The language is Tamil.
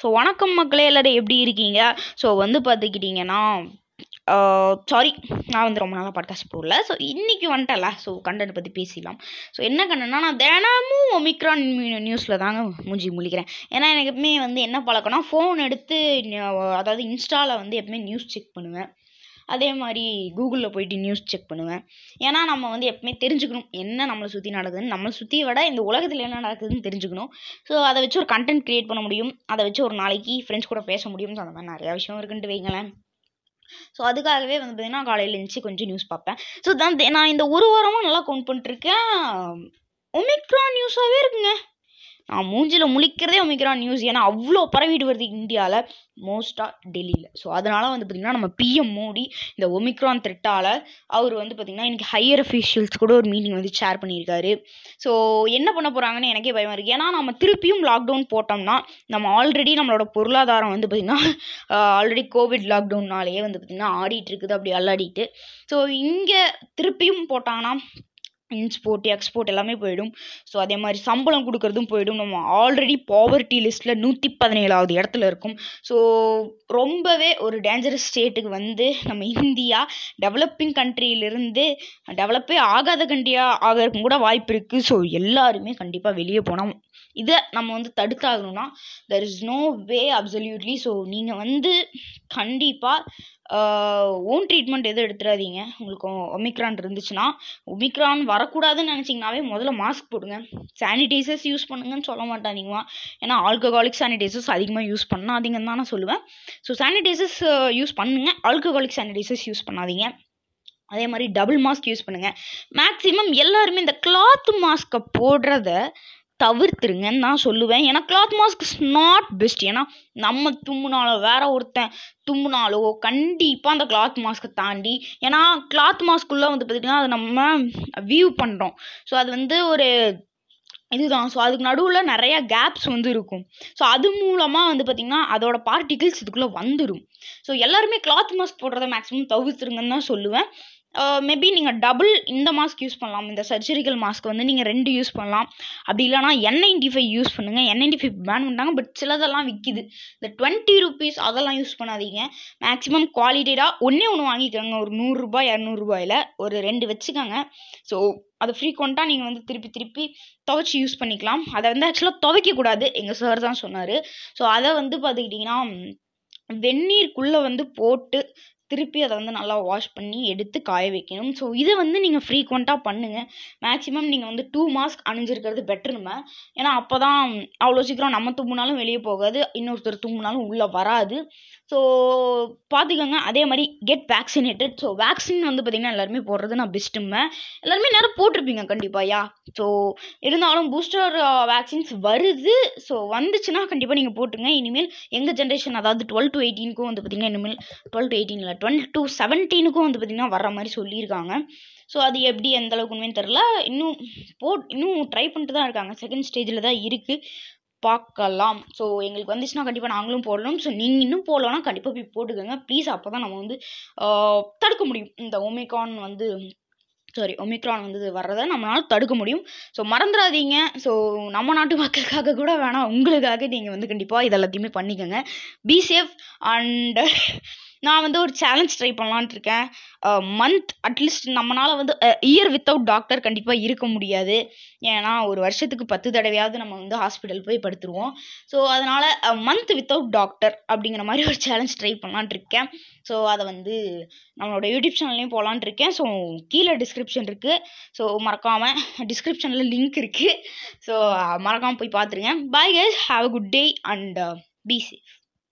ஸோ வணக்கம் மக்களே எல்லோரும் எப்படி இருக்கீங்க? ஸோ வந்து பார்த்துக்கிட்டிங்கன்னா சாரி நான் வந்து ரொம்ப நாளாக பாட்காஸ்ட் போடல. ஸோ இன்றைக்கி வந்துட்டல ஸோ கண்டென்ட் பற்றி பேசிடலாம். ஸோ என்ன கண்டென்ட்னா நான் தினமும் ஒமிக்ரான் நியூஸில் தாங்க மூஞ்சி முழிக்கிறேன். ஏன்னா எனக்கு எப்பவுமே வந்து என்ன பழக்கம்னா ஃபோன் எடுத்து அதாவது இன்ஸ்டாவில் வந்து எப்பவுமே நியூஸ் செக் பண்ணுவேன். அதே மாதிரி கூகுளில் போயிட்டு நியூஸ் செக் பண்ணுவேன். ஏன்னா நம்ம வந்து எப்பவுமே தெரிஞ்சுக்கணும் என்ன நம்மளை சுற்றி நடக்குதுன்னு. நம்மளை சுற்றி விட இந்த உலகத்தில் என்ன நடக்குதுன்னு தெரிஞ்சுக்கணும். ஸோ அதை வச்சு ஒரு கண்டென்ட் க்ரியேட் பண்ண முடியும். அதை வச்சு ஒரு நாளைக்கு ஃப்ரெண்ட்ஸ் கூட பேச முடியும். ஸோ அந்த மாதிரி நிறையா விஷயம் இருக்குன்ட்டு வைங்களேன். ஸோ அதுக்காகவே வந்து பார்த்திங்கன்னா காலையில் எழுந்துச்சு கொஞ்சம் நியூஸ் பார்ப்பேன். ஸோ தான் நான் இந்த ஒரு வாரமாக நல்லா கவுண்ட் பண்ணிட்டுருக்கேன் ஒமிக்ரான் நியூஸாகவே இருக்குங்க. நான் மூஞ்சில் முழிக்கிறதே ஒமிக்ரான் நியூஸ் ஏன்னா அவ்வளோ பரவிட்டு வருது இந்தியாவில் மோஸ்ட்டாக டெல்லியில். ஸோ அதனால் வந்து பார்த்திங்கன்னா நம்ம பிஎம் மோடி இந்த ஒமிக்ரான் த்ரெட்டால் அவர் வந்து பார்த்திங்கன்னா இன்றைக்கி ஹையர் அஃபீஷியல்ஸ் கூட ஒரு மீட்டிங் வந்து ஷேர் பண்ணியிருக்காரு. ஸோ என்ன பண்ண போகிறாங்கன்னு எனக்கே பயமாக இருக்குது ஏன்னா நம்ம திருப்பியும் லாக்டவுன் போட்டோம்னா நம்ம ஆல்ரெடி நம்மளோட பொருளாதாரம் வந்து பார்த்திங்கன்னா ஆல்ரெடி கோவிட் லாக்டவுன்னாலேயே வந்து பார்த்திங்கன்னா ஆடிட்டு இருக்குது. அப்படி அல்லாடிட்டு. ஸோ இங்கே திருப்பியும் போட்டாங்கன்னா இன்ஸ்போர்ட் எக்ஸ்போர்ட் எல்லாமே போயிடும். ஸோ அதே மாதிரி சம்பளம் கொடுக்கறதும் போயிடும். நம்ம ஆல்ரெடி பாவர்ட்டி லிஸ்ட்டில் நூற்றி பதினேழாவது இடத்துல இருக்கும். ஸோ ரொம்பவே ஒரு டேஞ்சரஸ் ஸ்டேட்டுக்கு வந்து நம்ம இந்தியா டெவலப்பிங் கண்ட்ரியிலிருந்து டெவலப்பே ஆகாத கண்ட்ரியாக ஆகிறதுக்கும் கூட வாய்ப்பு இருக்குது ஸோ எல்லாருமே கண்டிப்பாக வெளியே போனோம் இதை நம்ம வந்து தடுத்தாகணும்னா there is no way absolutely so நீங்கள் வந்து கண்டிப்பாக ஓன் ட்ரீட்மெண்ட் எதுவும் எடுத்துடாதீங்க. உங்களுக்கு ஒமிக்ரான் இருந்துச்சுன்னா ஒமிக்ரான் வரக்கூடாதுன்னு நினச்சிங்கனாவே முதல்ல மாஸ்க் போடுங்க. சானிடைசர்ஸ் யூஸ் பண்ணுங்கன்னு சொல்ல மாட்டாதீங்கம்மா. ஏன்னா ஆல்கஹாலிக் சானிடைசர்ஸ் அதிகமாக யூஸ் பண்ணாதீங்கன்னு தான் நான் சொல்லுவேன். ஸோ சானிடைசர்ஸ் யூஸ் பண்ணுங்க. ஆல்கஹாலிக் சானிடைசர்ஸ் யூஸ் பண்ணாதீங்க. அதே மாதிரி டபுள் மாஸ்க் யூஸ் பண்ணுங்கள் மேக்ஸிமம் எல்லாருமே இந்த கிளாத் மாஸ்க்கை போடுறத தவிர்த்துருங்கன்னு நான் சொல்லுவேன். ஏன்னா cloth mask is not best ஏன்னா நம்ம தும்முனாலோ வேற ஒருத்தன் தும்முனாலோ கண்டிப்பாக அந்த கிளாத் மாஸ்க்கை தாண்டி ஏன்னா கிளாத் மாஸ்க்குள்ளே வந்து பார்த்திங்கன்னா அது நம்ம வியூ பண்ணுறோம் ஸோ அது வந்து ஒரு இதுதான். ஸோ அதுக்கு நடுவில் நிறையா கேப்ஸ் வந்து இருக்கும். ஸோ அது மூலமாக வந்து பார்த்திங்கன்னா அதோட பார்ட்டிகிள்ஸ் இதுக்குள்ளே வந்துடும் ஸோ எல்லாருமே கிளாத் மாஸ்க் போடுறத மேக்ஸிமம் தவிர்த்துருங்கன்னு தான் சொல்லுவேன். மேபி நீங்கள் டபுள் இந்த மாஸ்க் யூஸ் பண்ணலாம். இந்த சர்ஜரிக்கல் மாஸ்க் வந்து நீங்கள் ரெண்டு யூஸ் பண்ணலாம். அப்படி இல்லைனா என் நைன்டி ஃபைவ் யூஸ் பண்ணுங்கள் என் நைன்டி ஃபைவ் பேன் பண்ணிட்டாங்க பட் சிலதெல்லாம் விற்கிது இந்த டுவெண்ட்டி ருபீஸ் அதெல்லாம் யூஸ் பண்ணாதீங்க. மேக்ஸிமம் குவாலிட்டடாக ஒன்றே ஒன்று வாங்கிக்கோங்க. ஒரு நூறுரூபா இரநூறுபாயில் ஒரு ரெண்டு வச்சுக்கோங்க. ஸோ அதை ஃப்ரீக்வெண்ட்டாக நீங்கள் வந்து திருப்பி திருப்பி துவைச்சி யூஸ் பண்ணிக்கலாம். அதை வந்து ஆக்சுவலாக துவைக்கக்கூடாது எங்கள் சார் தான் சொன்னார். ஸோ அதை வந்து பார்த்துக்கிட்டிங்கன்னா வெந்நீருக்குள்ளே வந்து போட்டு திருப்பி அதை வந்து நல்லா வாஷ் பண்ணி எடுத்து காய வைக்கணும். ஸோ இதை வந்து நீங்கள் ஃப்ரீக்வெண்ட்டாக பண்ணுங்கள் மேக்ஸிமம் நீங்கள் வந்து டூ மாஸ்க் அணிஞ்சிருக்கிறது பெட்ரு நம்ம. ஏன்னா அப்போ தான் அவ்வளோ சீக்கிரம் நம்ம தும்புனாலும் வெளியே போகாது. இன்னொருத்தர் தும்புனாலும் உள்ளே வராது. ஸோ பார்த்துக்கோங்க அதே மாதிரி கெட் வேக்சினேட்டட் ஸோ வேக்சின் வந்து பார்த்திங்கன்னா எல்லாருமே போடுறது நான் பெஸ்ட்டுமே எல்லாருமே நேரம் போட்டிருப்பீங்க கண்டிப்பாக யா? ஸோ இருந்தாலும் பூஸ்டர் வேக்சின்ஸ் வருது. ஸோ வந்துச்சுன்னா கண்டிப்பாக நீங்கள் போட்டுங்க. இனிமேல் எங்கள் ஜென்ரேஷன் அதாவது டுவெல் டு எயிட்டீனுக்கும் வந்து பார்த்திங்கன்னா இனிமேல் டுவெல் டு எயிட்டீனில் டுவெல் டு செவன்டீனுக்கும் வந்து பார்த்திங்கன்னா வர மாதிரி சொல்லியிருக்காங்க. ஸோ அது எப்படி எந்த அளவுக்கு உண்மைன்னு தெரில இன்னும் போ இன்னும் ட்ரை பண்ணிட்டு தான் இருக்காங்க. செகண்ட் ஸ்டேஜில் தான் இருக்குது பார்க்கலாம். ஸோ எங்களுக்கு வந்துச்சுன்னா கண்டிப்பாக நாங்களும் போடலாம் ஸோ நீங்கள் இன்னும் போடலன்னா கண்டிப்பாக போய் போட்டுக்கோங்க. ப்ளீஸ் அப்போ தான் நம்ம வந்து தடுக்க முடியும். இந்த ஒமிகான் வந்து சாரி ஒமிக்ரான் வந்து வர்றதை நம்மளால் தடுக்க முடியும். ஸோ மறந்துடாதீங்க. ஸோ நம்ம நாட்டு மக்களுக்காக கூட வேணாம். உங்களுக்காக நீங்கள் வந்து கண்டிப்பாக இது எல்லாத்தையுமே பண்ணிக்கோங்க. பி சேஃப் அண்ட் நான் வந்து ஒரு சேலஞ்ச் ட்ரை பண்ணலான்ட்டு இருக்கேன். மந்த் அட்லீஸ்ட் நம்மளால் வந்து இயர் வித்தவுட் டாக்டர் கண்டிப்பாக இருக்க முடியாது. ஏன்னா ஒரு வருஷத்துக்கு பத்து தடவையாவது நம்ம வந்து ஹாஸ்பிட்டல் போய் படுத்துருவோம். ஸோ அதனால் மந்த் வித்தவுட் டாக்டர் அப்படிங்கிற மாதிரி ஒரு சேலஞ்ச் ட்ரை பண்ணலான்ட்டு இருக்கேன். ஸோ அதை வந்து நம்மளோட யூடியூப் சேனல்லையும் போகலான் இருக்கேன். ஸோ கீழே டிஸ்கிரிப்ஷன் இருக்குது ஸோ மறக்காமல் டிஸ்கிரிப்ஷனில் லிங்க் இருக்குது ஸோ மறக்காமல் போய் பார்த்துருங்க. Bye guys have a good day and be safe